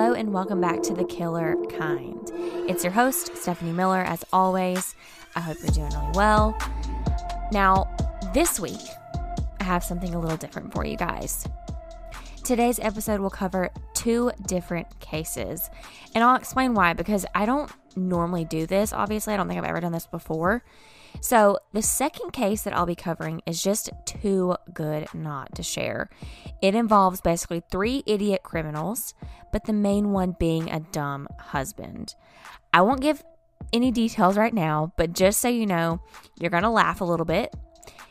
Hello, and welcome back to The Killer Kind. It's your host, Stephanie Miller, as always. I hope you're doing really well. Now, this week, I have something a little different for you guys. Today's episode will cover two different cases, and I'll explain why because I don't normally do this. Obviously, I don't think I've ever done this before. So, the second case that I'll be covering is just too good not to share. It involves basically three idiot criminals, but the main one being a dumb husband. I won't give any details right now, but just so you know, you're going to laugh a little bit.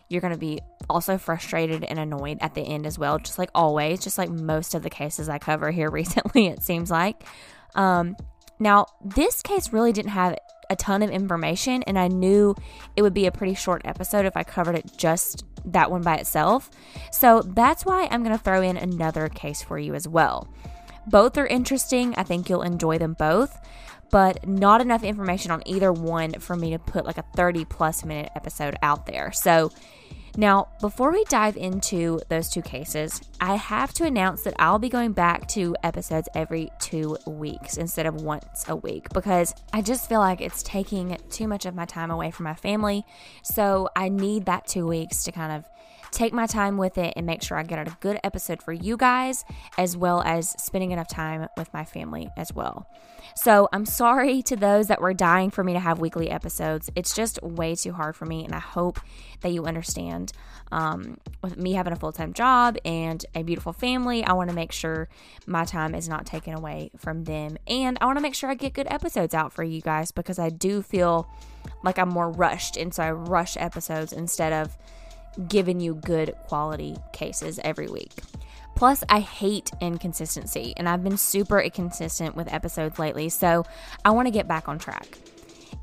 You're going to be also frustrated and annoyed at the end as well, just like always, just like most of the cases I cover here recently, it seems like. Um, now, this case really didn't have a ton of information, and I knew it would be a pretty short episode if I covered it just that one by itself. So that's why I'm going to throw in another case for you as well. Both are interesting. I think you'll enjoy them both, but not enough information on either one for me to put like a 30 plus minute episode out there. So now, before we dive into those two cases, I have to announce that I'll be going back to episodes every two weeks instead of once a week because I just feel like it's taking too much of my time away from my family. So I need that two weeks to kind of take my time with it and make sure I get out a good episode for you guys, as well as spending enough time with my family as well. So I'm sorry to those that were dying for me to have weekly episodes. It's just way too hard for me, and I hope that you understand. Um, with me having a full time job and a beautiful family, I want to make sure my time is not taken away from them. And I want to make sure I get good episodes out for you guys because I do feel like I'm more rushed. And so I rush episodes instead of giving you good quality cases every week. Plus, I hate inconsistency, and I've been super inconsistent with episodes lately, so I want to get back on track.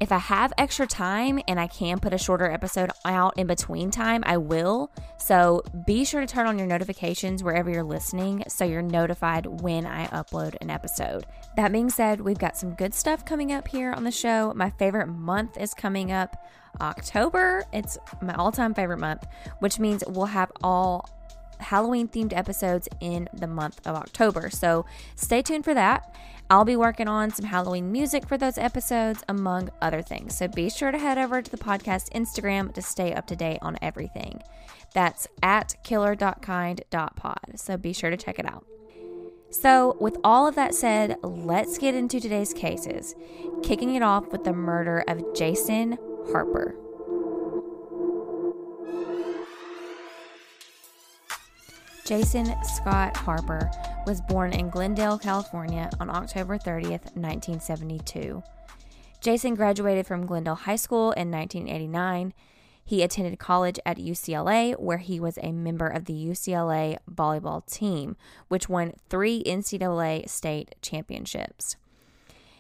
If I have extra time and I can put a shorter episode out in between time, I will. So be sure to turn on your notifications wherever you're listening so you're notified when I upload an episode. That being said, we've got some good stuff coming up here on the show. My favorite month is coming up October. It's my all time favorite month, which means we'll have all Halloween themed episodes in the month of October. So stay tuned for that. I'll be working on some Halloween music for those episodes, among other things. So be sure to head over to the podcast Instagram to stay up to date on everything. That's at killer.kind.pod. So be sure to check it out. So, with all of that said, let's get into today's cases, kicking it off with the murder of Jason Harper. Jason Scott Harper was born in Glendale, California on October 30th, 1972. Jason graduated from Glendale High School in 1989. He attended college at UCLA, where he was a member of the UCLA volleyball team, which won three NCAA state championships.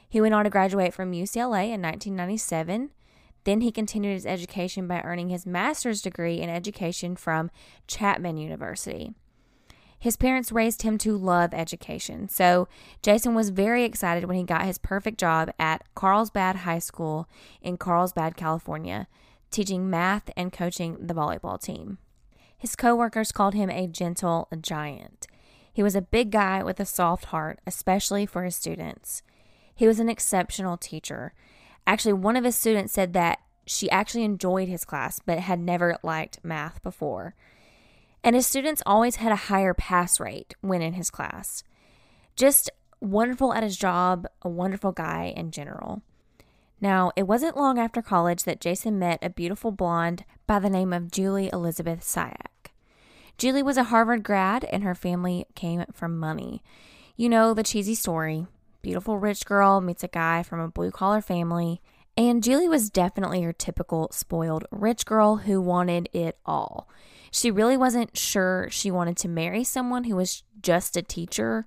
He went on to graduate from UCLA in 1997. Then he continued his education by earning his master's degree in education from Chapman University. His parents raised him to love education, so Jason was very excited when he got his perfect job at Carlsbad High School in Carlsbad, California, teaching math and coaching the volleyball team. His coworkers called him a gentle giant. He was a big guy with a soft heart, especially for his students. He was an exceptional teacher. Actually, one of his students said that she actually enjoyed his class but had never liked math before and his students always had a higher pass rate when in his class. Just wonderful at his job, a wonderful guy in general. Now, it wasn't long after college that Jason met a beautiful blonde by the name of Julie Elizabeth Syak. Julie was a Harvard grad and her family came from money. You know the cheesy story beautiful rich girl meets a guy from a blue collar family. And Julie was definitely your typical spoiled rich girl who wanted it all. She really wasn't sure she wanted to marry someone who was just a teacher,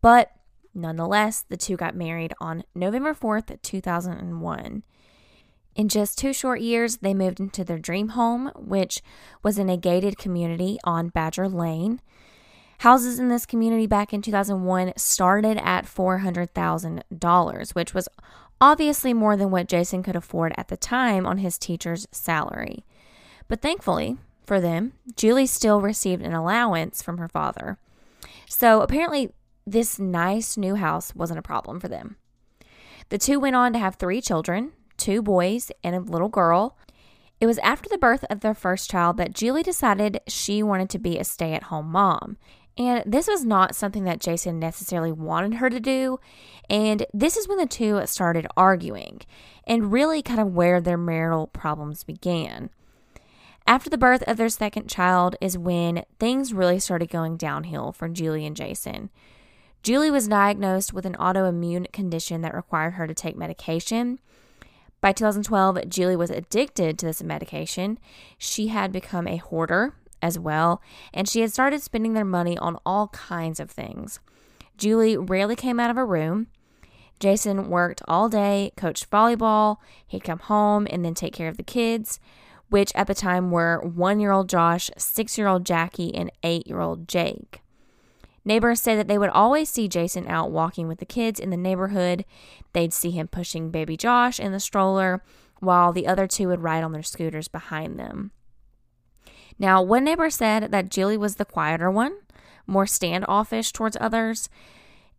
but nonetheless, the two got married on November 4th, 2001. In just two short years, they moved into their dream home, which was in a gated community on Badger Lane. Houses in this community back in 2001 started at $400,000, which was obviously more than what Jason could afford at the time on his teacher's salary. But thankfully, for them, Julie still received an allowance from her father. So apparently, this nice new house wasn't a problem for them. The two went on to have three children two boys and a little girl. It was after the birth of their first child that Julie decided she wanted to be a stay at home mom. And this was not something that Jason necessarily wanted her to do. And this is when the two started arguing and really kind of where their marital problems began. After the birth of their second child is when things really started going downhill for Julie and Jason. Julie was diagnosed with an autoimmune condition that required her to take medication. By 2012, Julie was addicted to this medication. She had become a hoarder as well, and she had started spending their money on all kinds of things. Julie rarely came out of her room. Jason worked all day, coached volleyball. He'd come home and then take care of the kids, which at the time were one year old Josh, six year old Jackie, and eight year old Jake. Neighbors said that they would always see Jason out walking with the kids in the neighborhood. They'd see him pushing baby Josh in the stroller while the other two would ride on their scooters behind them. Now, one neighbor said that Julie was the quieter one, more standoffish towards others.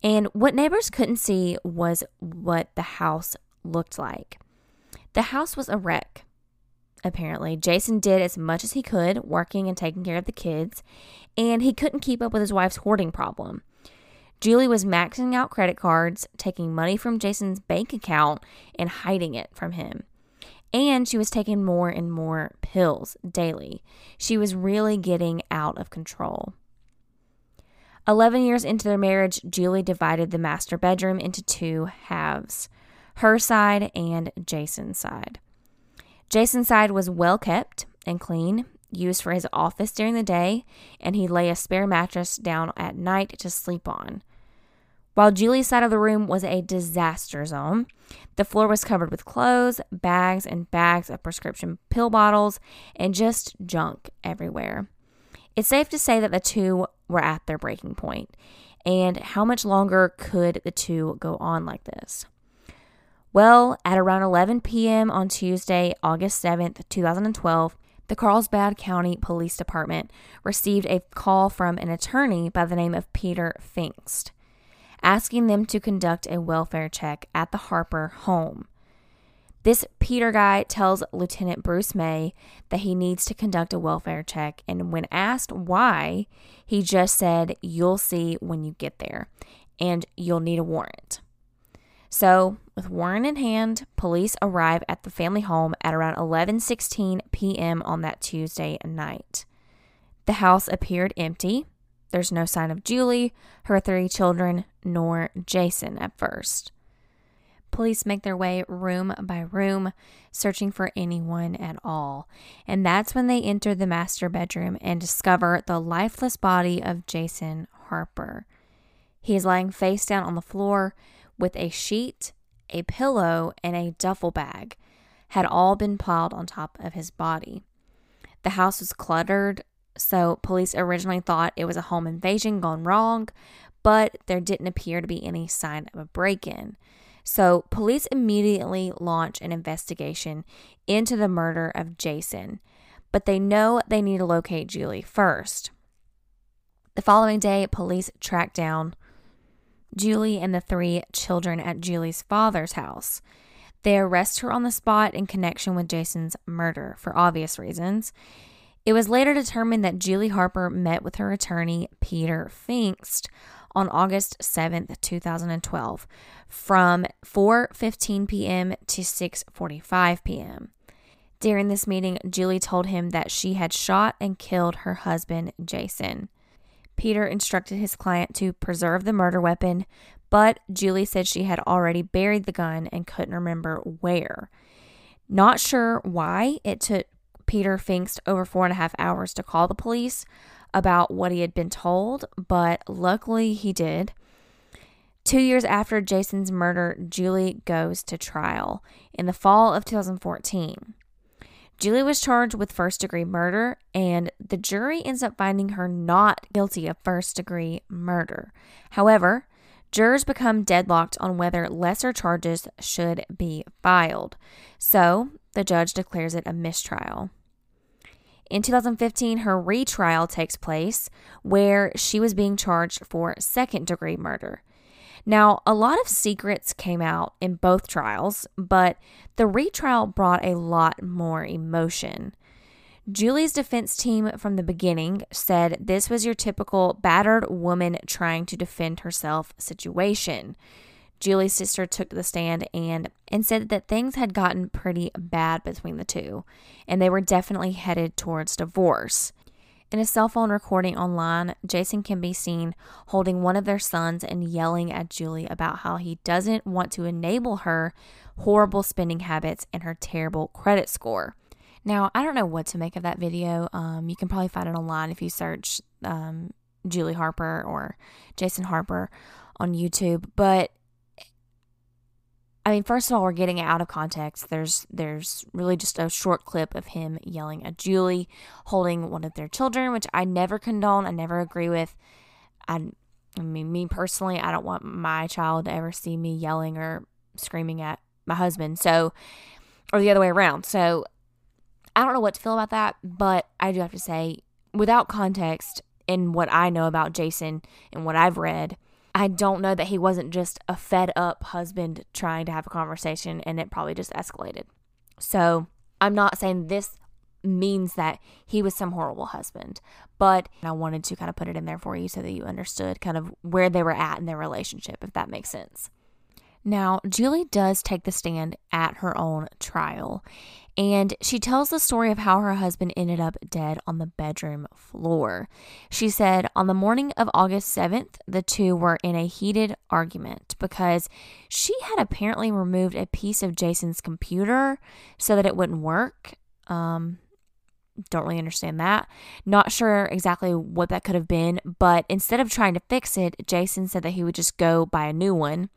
And what neighbors couldn't see was what the house looked like. The house was a wreck apparently. Jason did as much as he could, working and taking care of the kids, and he couldn't keep up with his wife's hoarding problem. Julie was maxing out credit cards, taking money from Jason's bank account, and hiding it from him. And she was taking more and more pills daily. She was really getting out of control. 11 years into their marriage, Julie divided the master bedroom into two halves her side and Jason's side. Jason's side was well kept and clean, used for his office during the day, and he lay a spare mattress down at night to sleep on. While Julie's side of the room was a disaster zone, the floor was covered with clothes, bags, and bags of prescription pill bottles, and just junk everywhere. It's safe to say that the two were at their breaking point. And how much longer could the two go on like this? Well, at around 11 p.m. on Tuesday, August 7th, 2012, the Carlsbad County Police Department received a call from an attorney by the name of Peter Pfingst, asking them to conduct a welfare check at the Harper home. This Peter guy tells Lieutenant Bruce May that he needs to conduct a welfare check, and when asked why, he just said, You'll see when you get there, and you'll need a warrant. So, with warrant in hand, police arrive at the family home at around 11:16 p.m. on that Tuesday night. The house appeared empty. There's no sign of Julie, her three children, nor Jason at first. Police make their way room by room, searching for anyone at all. And that's when they enter the master bedroom and discover the lifeless body of Jason Harper. He is lying face down on the floor, with a sheet, a pillow, and a duffel bag had all been piled on top of his body. The house was cluttered, so police originally thought it was a home invasion gone wrong, but there didn't appear to be any sign of a break in. So police immediately launch an investigation into the murder of Jason, but they know they need to locate Julie first. The following day, police track down Julie and the three children at Julie's father's house. They arrest her on the spot in connection with Jason's murder for obvious reasons. It was later determined that Julie Harper met with her attorney, Peter Pfingst, on August 7th, 2012, from 4:15 p.m. to 6:45 p.m. During this meeting, Julie told him that she had shot and killed her husband, Jason. Peter instructed his client to preserve the murder weapon, but Julie said she had already buried the gun and couldn't remember where. Not sure why it took Peter Pfingst over four and a half hours to call the police about what he had been told, but luckily he did. Two years after Jason's murder, Julie goes to trial in the fall of 2014. Julie was charged with first degree murder, and the jury ends up finding her not guilty of first degree murder. However, jurors become deadlocked on whether lesser charges should be filed. So the judge declares it a mistrial. In 2015, her retrial takes place where she was being charged for second degree murder. Now, a lot of secrets came out in both trials, but the retrial brought a lot more emotion. Julie's defense team from the beginning said this was your typical battered woman trying to defend herself situation. Julie's sister took the stand and and said that things had gotten pretty bad between the two and they were definitely headed towards divorce. In a cell phone recording online, Jason can be seen holding one of their sons and yelling at Julie about how he doesn't want to enable her horrible spending habits and her terrible credit score. Now, I don't know what to make of that video. Um, you can probably find it online if you search um, Julie Harper or Jason Harper on YouTube. But I mean, first of all, we're getting it out of context. There's there's really just a short clip of him yelling at Julie, holding one of their children, which I never condone. I never agree with. I, I mean, me personally, I don't want my child to ever see me yelling or screaming at my husband. So, or the other way around. So, I don't know what to feel about that, but I do have to say, without context in what I know about Jason and what I've read, I don't know that he wasn't just a fed up husband trying to have a conversation and it probably just escalated. So I'm not saying this means that he was some horrible husband, but I wanted to kind of put it in there for you so that you understood kind of where they were at in their relationship, if that makes sense. Now, Julie does take the stand at her own trial, and she tells the story of how her husband ended up dead on the bedroom floor. She said, On the morning of August 7th, the two were in a heated argument because she had apparently removed a piece of Jason's computer so that it wouldn't work. Um, don't really understand that. Not sure exactly what that could have been, but instead of trying to fix it, Jason said that he would just go buy a new one.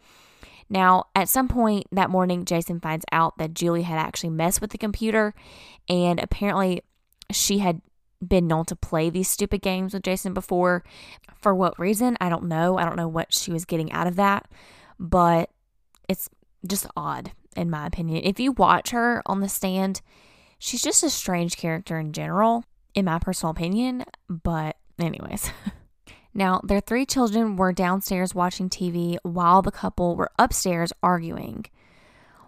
Now, at some point that morning, Jason finds out that Julie had actually messed with the computer, and apparently she had been known to play these stupid games with Jason before. For what reason? I don't know. I don't know what she was getting out of that, but it's just odd, in my opinion. If you watch her on the stand, she's just a strange character in general, in my personal opinion. But, anyways. Now, their three children were downstairs watching TV while the couple were upstairs arguing.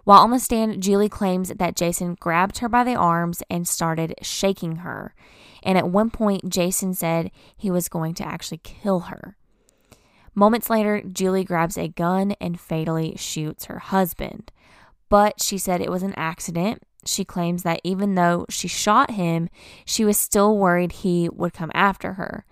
While on the stand, Julie claims that Jason grabbed her by the arms and started shaking her. And at one point, Jason said he was going to actually kill her. Moments later, Julie grabs a gun and fatally shoots her husband. But she said it was an accident. She claims that even though she shot him, she was still worried he would come after her.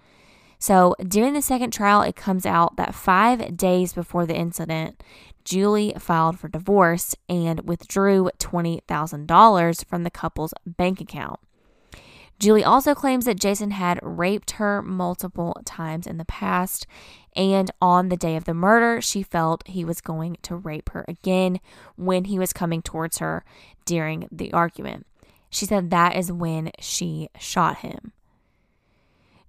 So during the second trial, it comes out that five days before the incident, Julie filed for divorce and withdrew $20,000 from the couple's bank account. Julie also claims that Jason had raped her multiple times in the past, and on the day of the murder, she felt he was going to rape her again when he was coming towards her during the argument. She said that is when she shot him.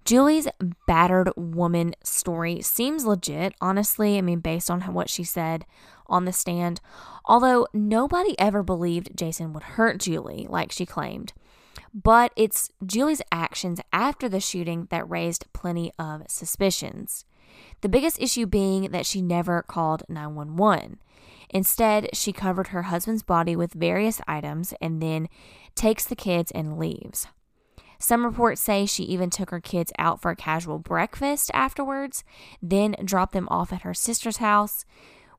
Julie's battered woman story seems legit, honestly. I mean, based on what she said on the stand. Although nobody ever believed Jason would hurt Julie like she claimed. But it's Julie's actions after the shooting that raised plenty of suspicions. The biggest issue being that she never called 911. Instead, she covered her husband's body with various items and then takes the kids and leaves. Some reports say she even took her kids out for a casual breakfast afterwards, then dropped them off at her sister's house,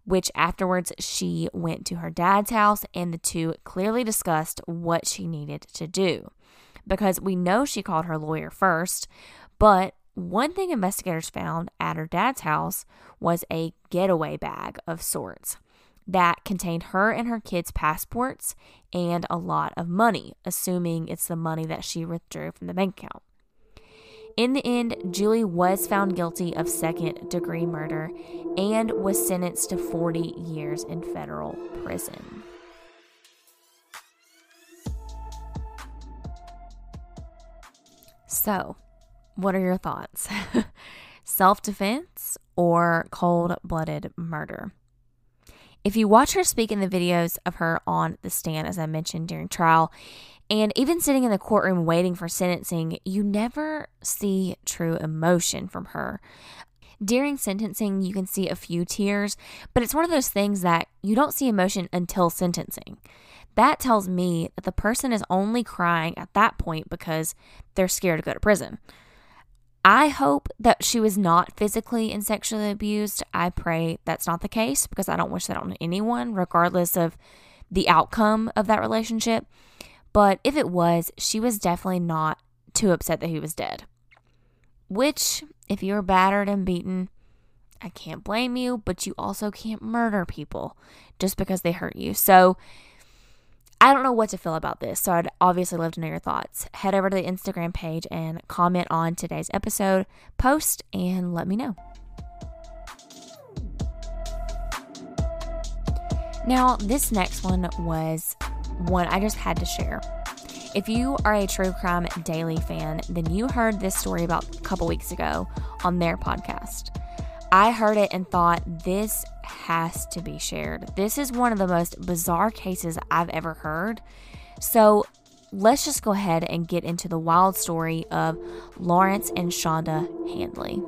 which afterwards she went to her dad's house and the two clearly discussed what she needed to do. Because we know she called her lawyer first, but one thing investigators found at her dad's house was a getaway bag of sorts that contained her and her kids' passports and a lot of money, assuming it's the money that she withdrew from the bank account. In the end, Julie was found guilty of second degree murder and was sentenced to 40 years in federal prison. So, what are your thoughts? Self defense or cold blooded murder? If you watch her speak in the videos of her on the stand, as I mentioned during trial, And even sitting in the courtroom waiting for sentencing, you never see true emotion from her. During sentencing, you can see a few tears, but it's one of those things that you don't see emotion until sentencing. That tells me that the person is only crying at that point because they're scared to go to prison. I hope that she was not physically and sexually abused. I pray that's not the case because I don't wish that on anyone, regardless of the outcome of that relationship. But if it was, she was definitely not too upset that he was dead. Which, if you're battered and beaten, I can't blame you, but you also can't murder people just because they hurt you. So, I don't know what to feel about this, so I'd obviously love to know your thoughts. Head over to the Instagram page and comment on today's episode, post, and let me know. Now, this next one was one I just had to share. If you are a True Crime Daily fan, then you heard this story about a couple weeks ago on their podcast. I heard it and thought this has to be shared. This is one of the most bizarre cases I've ever heard. So let's just go ahead and get into the wild story of Lawrence and Schanda Handley.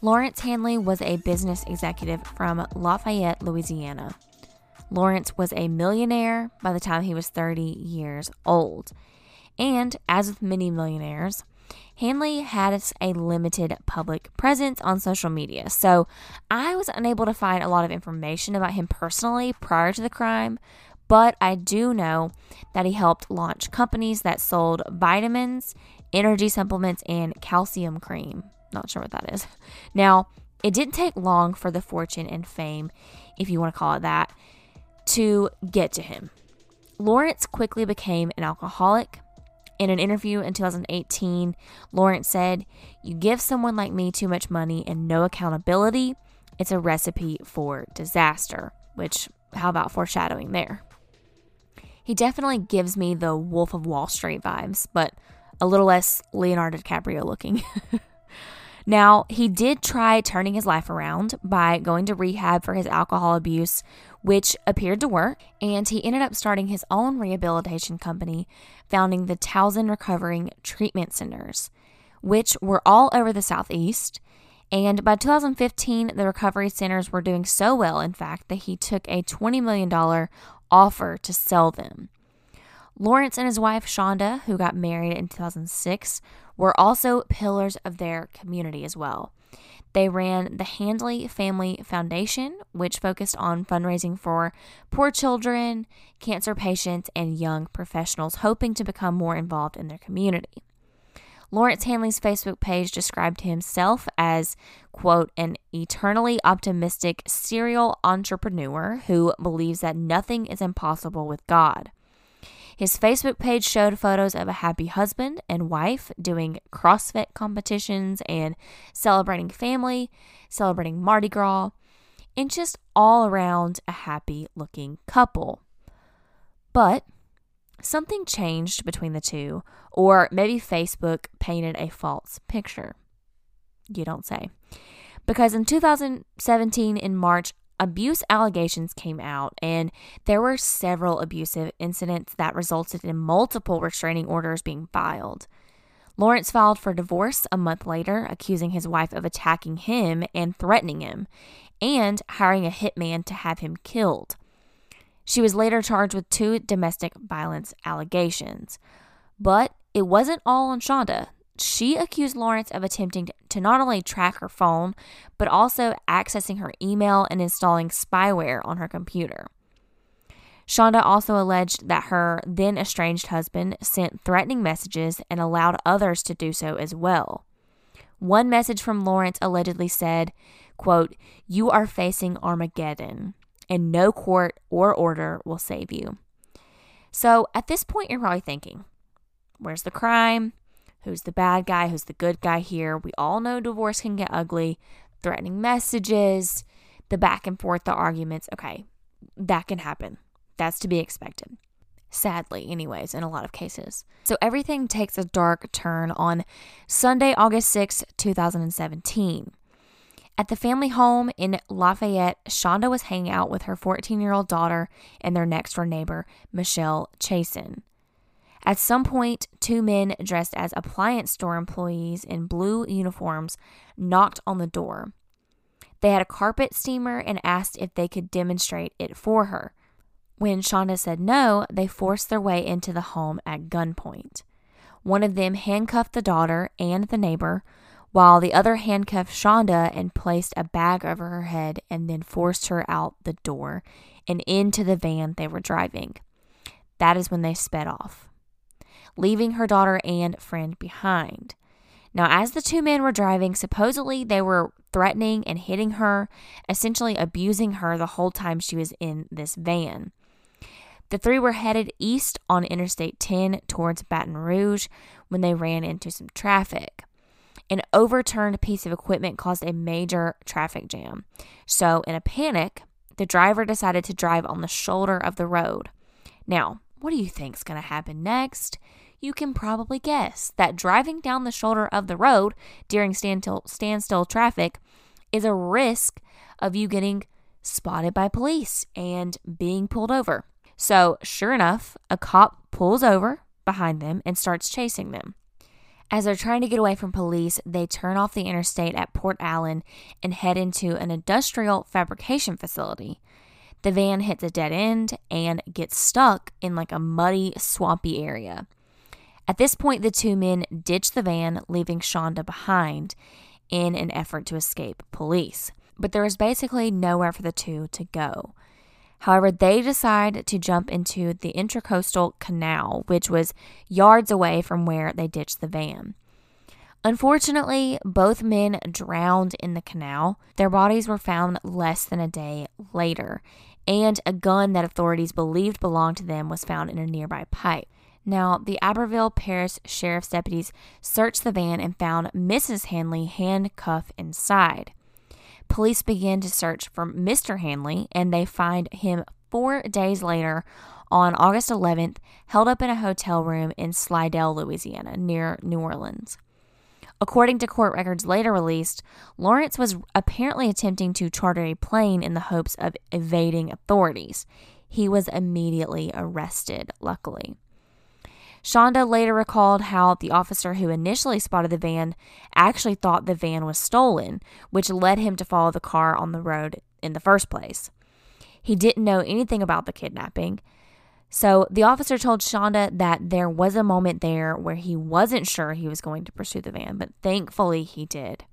Lawrence Handley was a business executive from Lafayette, Louisiana. Lawrence was a millionaire by the time he was 30 years old. And as with many millionaires, Handley had a limited public presence on social media, so I was unable to find a lot of information about him personally prior to the crime, but I do know that he helped launch companies that sold vitamins, energy supplements, and calcium cream. Not sure what that is. Now, it didn't take long for the fortune and fame, if you want to call it that, to get to him. Lawrence quickly became an alcoholic in an interview in 2018, Lawrence said, You give someone like me too much money and no accountability, it's a recipe for disaster. Which, how about foreshadowing there? He definitely gives me the Wolf of Wall Street vibes, but a little less Leonardo DiCaprio looking. now, he did try turning his life around by going to rehab for his alcohol abuse, which appeared to work, and he ended up starting his own rehabilitation company, founding the Townsend Recovering Treatment Centers, which were all over the Southeast. And by 2015, the recovery centers were doing so well, in fact, that he took a $20 million offer to sell them. Lawrence and his wife, Schanda, who got married in 2006, were also pillars of their community as well. They ran the Handley Family Foundation, which focused on fundraising for poor children, cancer patients, and young professionals hoping to become more involved in their community. Lawrence Handley's Facebook page described himself as, quote, an eternally optimistic serial entrepreneur who believes that nothing is impossible with God. His Facebook page showed photos of a happy husband and wife doing CrossFit competitions and celebrating family, celebrating Mardi Gras, and just all around a happy looking couple. But something changed between the two, or maybe Facebook painted a false picture. You don't say. Because in 2017, in March, abuse allegations came out, and there were several abusive incidents that resulted in multiple restraining orders being filed. Lawrence filed for divorce a month later, accusing his wife of attacking him and threatening him, and hiring a hitman to have him killed. She was later charged with two domestic violence allegations. But it wasn't all on Schanda she accused Lawrence of attempting to not only track her phone, but also accessing her email and installing spyware on her computer. Schanda also alleged that her then estranged husband sent threatening messages and allowed others to do so as well. One message from Lawrence allegedly said, quote, You are facing Armageddon, and no court or order will save you. So at this point, you're probably thinking, Where's the crime? Who's the bad guy, who's the good guy here. We all know divorce can get ugly, threatening messages, the back and forth, the arguments. Okay, that can happen. That's to be expected. Sadly, anyways, in a lot of cases. So everything takes a dark turn on Sunday, August 6, 2017. At the family home in Lafayette, Schanda was hanging out with her 14 year old daughter and their next door neighbor, Michelle Chasin. At some point, two men dressed as appliance store employees in blue uniforms knocked on the door. They had a carpet steamer and asked if they could demonstrate it for her. When Schanda said no, they forced their way into the home at gunpoint. One of them handcuffed the daughter and the neighbor, while the other handcuffed Schanda and placed a bag over her head and then forced her out the door and into the van they were driving. That is when they sped off, leaving her daughter and friend behind. Now, as the two men were driving, supposedly they were threatening and hitting her, essentially abusing her the whole time she was in this van. The three were headed east on Interstate 10 towards Baton Rouge when they ran into some traffic. An overturned piece of equipment caused a major traffic jam. So, in a panic, the driver decided to drive on the shoulder of the road. Now, what do you think is going to happen next? You can probably guess that driving down the shoulder of the road during standstill, traffic is a risk of you getting spotted by police and being pulled over. So, sure enough, a cop pulls over behind them and starts chasing them. As they're trying to get away from police, they turn off the interstate at Port Allen and head into an industrial fabrication facility. The van hits a dead end and gets stuck in like a muddy, swampy area. At this point, the two men ditch the van, leaving Schanda behind in an effort to escape police. But there is basically nowhere for the two to go. However, they decide to jump into the Intracoastal Canal, which was yards away from where they ditched the van. Unfortunately, both men drowned in the canal. Their bodies were found less than a day later, and a gun that authorities believed belonged to them was found in a nearby pipe. Now, the Abbeville Parish Sheriff's deputies searched the van and found Mrs. Handley handcuffed inside. Police begin to search for Mr. Handley and they find him four days later on August 11th, held up in a hotel room in Slidell, Louisiana, near New Orleans. According to court records later released, Lawrence was apparently attempting to charter a plane in the hopes of evading authorities. He was immediately arrested, luckily. Schanda later recalled how the officer who initially spotted the van actually thought the van was stolen, which led him to follow the car on the road in the first place. He didn't know anything about the kidnapping. So the officer told Schanda that there was a moment there where he wasn't sure he was going to pursue the van, but thankfully he did.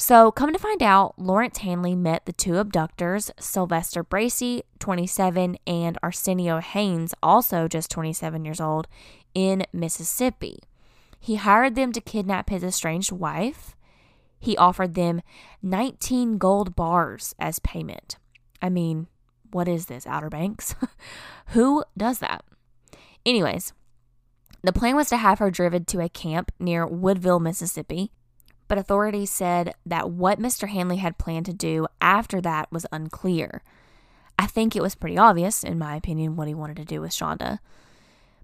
So, come to find out, Lawrence Handley met the two abductors, Sylvester Bracy, 27, and Arsenio Haynes, also just 27 years old, in Mississippi. He hired them to kidnap his estranged wife. He offered them 19 gold bars as payment. I mean, what is this, Outer Banks? Who does that? Anyways, the plan was to have her driven to a camp near Woodville, Mississippi but authorities said that what Mr. Handley had planned to do after that was unclear. I think it was pretty obvious, in my opinion, what he wanted to do with Schanda.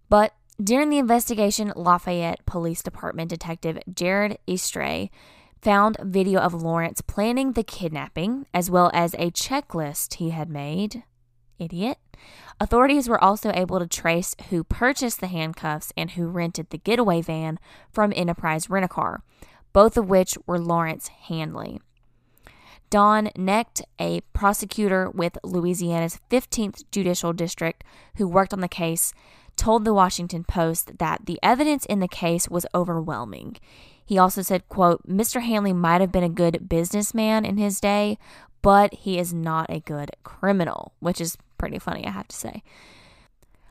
But during the investigation, Lafayette Police Department Detective Jared Eastray found video of Lawrence planning the kidnapping, as well as a checklist he had made. Idiot. Authorities were also able to trace who purchased the handcuffs and who rented the getaway van from Enterprise Rent a Car, both of which were Lawrence Handley. Don Knecht, a prosecutor with Louisiana's 15th Judicial District who worked on the case, told the Washington Post that the evidence in the case was overwhelming. He also said, quote, Mr. Handley might have been a good businessman in his day, but he is not a good criminal, which is pretty funny, I have to say.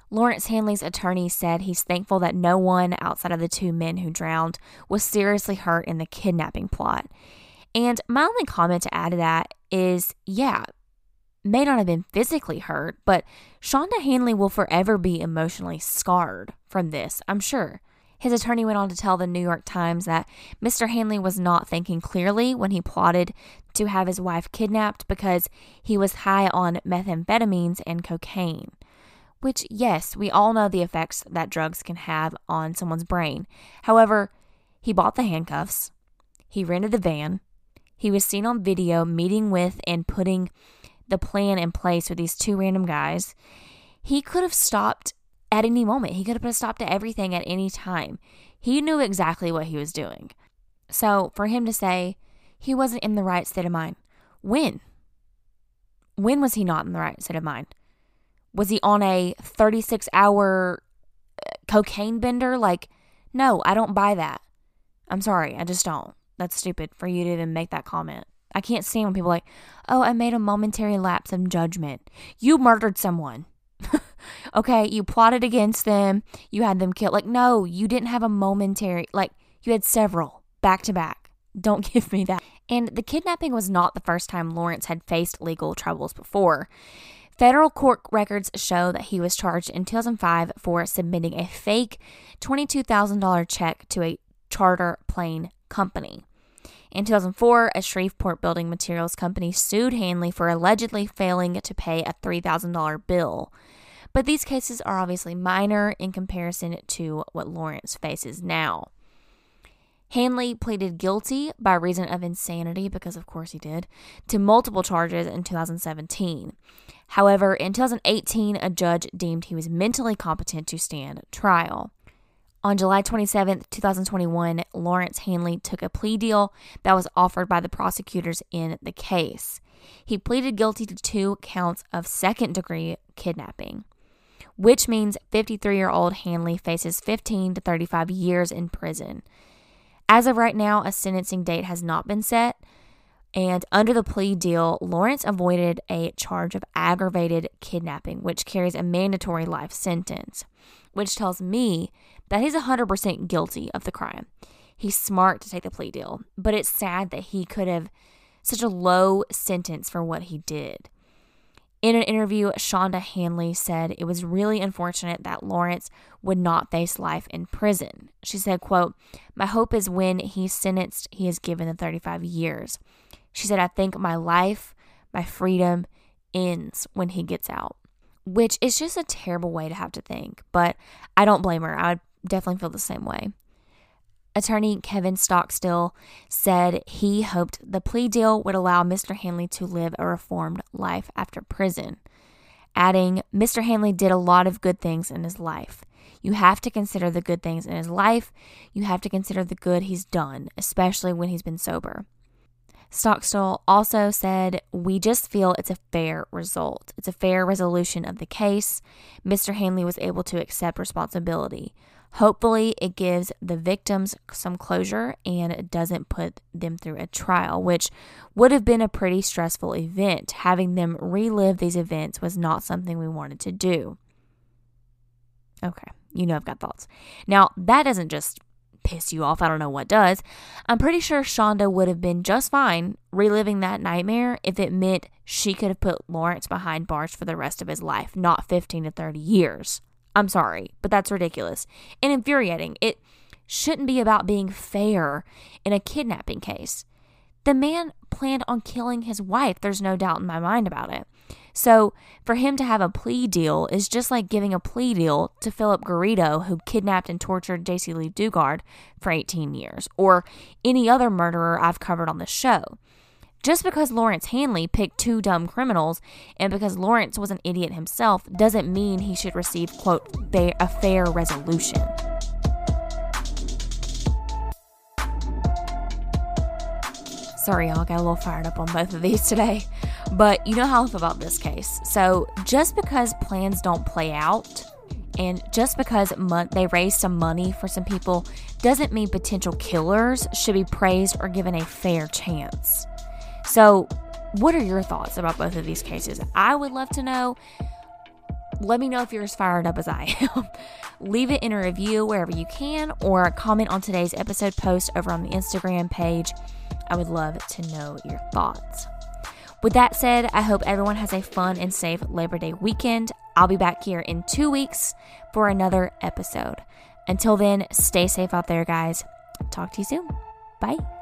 Lawrence Handley's attorney said he's thankful that no one outside of the two men who drowned was seriously hurt in the kidnapping plot. And my only comment to add to that is yeah, may not have been physically hurt, but Schanda Handley will forever be emotionally scarred from this, I'm sure. His attorney went on to tell the New York Times that Mr. Handley was not thinking clearly when he plotted to have his wife kidnapped because he was high on methamphetamines and cocaine which, yes, we all know the effects that drugs can have on someone's brain. However, he bought the handcuffs, he rented the van, he was seen on video meeting with and putting the plan in place with these two random guys. He could have stopped at any moment. He could have stopped at everything at any time. He knew exactly what he was doing. So for him to say he wasn't in the right state of mind, when? When was he not in the right state of mind? Was he on a 36 hour uh, cocaine bender? Like, no, I don't buy that. I'm sorry, I just don't. That's stupid for you to even make that comment. I can't stand when people like, oh, I made a momentary lapse of judgment. You murdered someone. okay, you plotted against them, you had them killed. Like, no, you didn't have a momentary, like, you had several back to back. Don't give me that. And the kidnapping was not the first time Lawrence had faced legal troubles before. Federal court records show that he was charged in 2005 for submitting a fake $22,000 check to a charter plane company. In 2004, a Shreveport building materials company sued Handley for allegedly failing to pay a $3,000 bill. But these cases are obviously minor in comparison to what Lawrence faces now. Handley pleaded guilty by reason of insanity, because of course he did, to multiple charges in 2017. However, in 2018, a judge deemed he was mentally competent to stand trial. On July 27, 2021, Lawrence Handley took a plea deal that was offered by the prosecutors in the case. He pleaded guilty to two counts of second degree kidnapping, which means 53 year old Handley faces 15 to 35 years in prison. As of right now, a sentencing date has not been set. And under the plea deal, Lawrence avoided a charge of aggravated kidnapping, which carries a mandatory life sentence, which tells me that he's 100% guilty of the crime. He's smart to take the plea deal, but it's sad that he could have such a low sentence for what he did. In an interview, Schanda Handley said it was really unfortunate that Lawrence would not face life in prison. She said, quote, My hope is when he's sentenced, he is given the 35 years. She said, I think my life, my freedom ends when he gets out, which is just a terrible way to have to think, but I don't blame her. I would definitely feel the same way. Attorney Kevin Stockstill said he hoped the plea deal would allow Mr. Handley to live a reformed life after prison, adding, Mr. Handley did a lot of good things in his life. You have to consider the good things in his life. You have to consider the good he's done, especially when he's been sober. Stockstill also said, We just feel it's a fair result. It's a fair resolution of the case. Mr. Handley was able to accept responsibility. Hopefully, it gives the victims some closure and it doesn't put them through a trial, which would have been a pretty stressful event. Having them relive these events was not something we wanted to do. Okay, you know I've got thoughts. Now, that doesn't just piss you off. I don't know what does. I'm pretty sure Schanda would have been just fine reliving that nightmare if it meant she could have put Lawrence behind bars for the rest of his life, not 15 to 30 years. I'm sorry, but that's ridiculous and infuriating. It shouldn't be about being fair in a kidnapping case. The man planned on killing his wife. There's no doubt in my mind about it. So, for him to have a plea deal is just like giving a plea deal to Philip Garrido, who kidnapped and tortured Jaycee Lee Dugard for 18 years, or any other murderer I've covered on the show. Just because Lawrence Handley picked two dumb criminals and because Lawrence was an idiot himself doesn't mean he should receive, quote, a fair resolution. Sorry, y'all, got a little fired up on both of these today. But you know how I feel about this case. So just because plans don't play out, and just because they raise some money for some people, doesn't mean potential killers should be praised or given a fair chance. So, what are your thoughts about both of these cases? I would love to know. Let me know if you're as fired up as I am. Leave it in a review wherever you can, or comment on today's episode post over on the Instagram page. I would love to know your thoughts. With that said, I hope everyone has a fun and safe Labor Day weekend. I'll be back here in two weeks for another episode. Until then, stay safe out there, guys. Talk to you soon. Bye.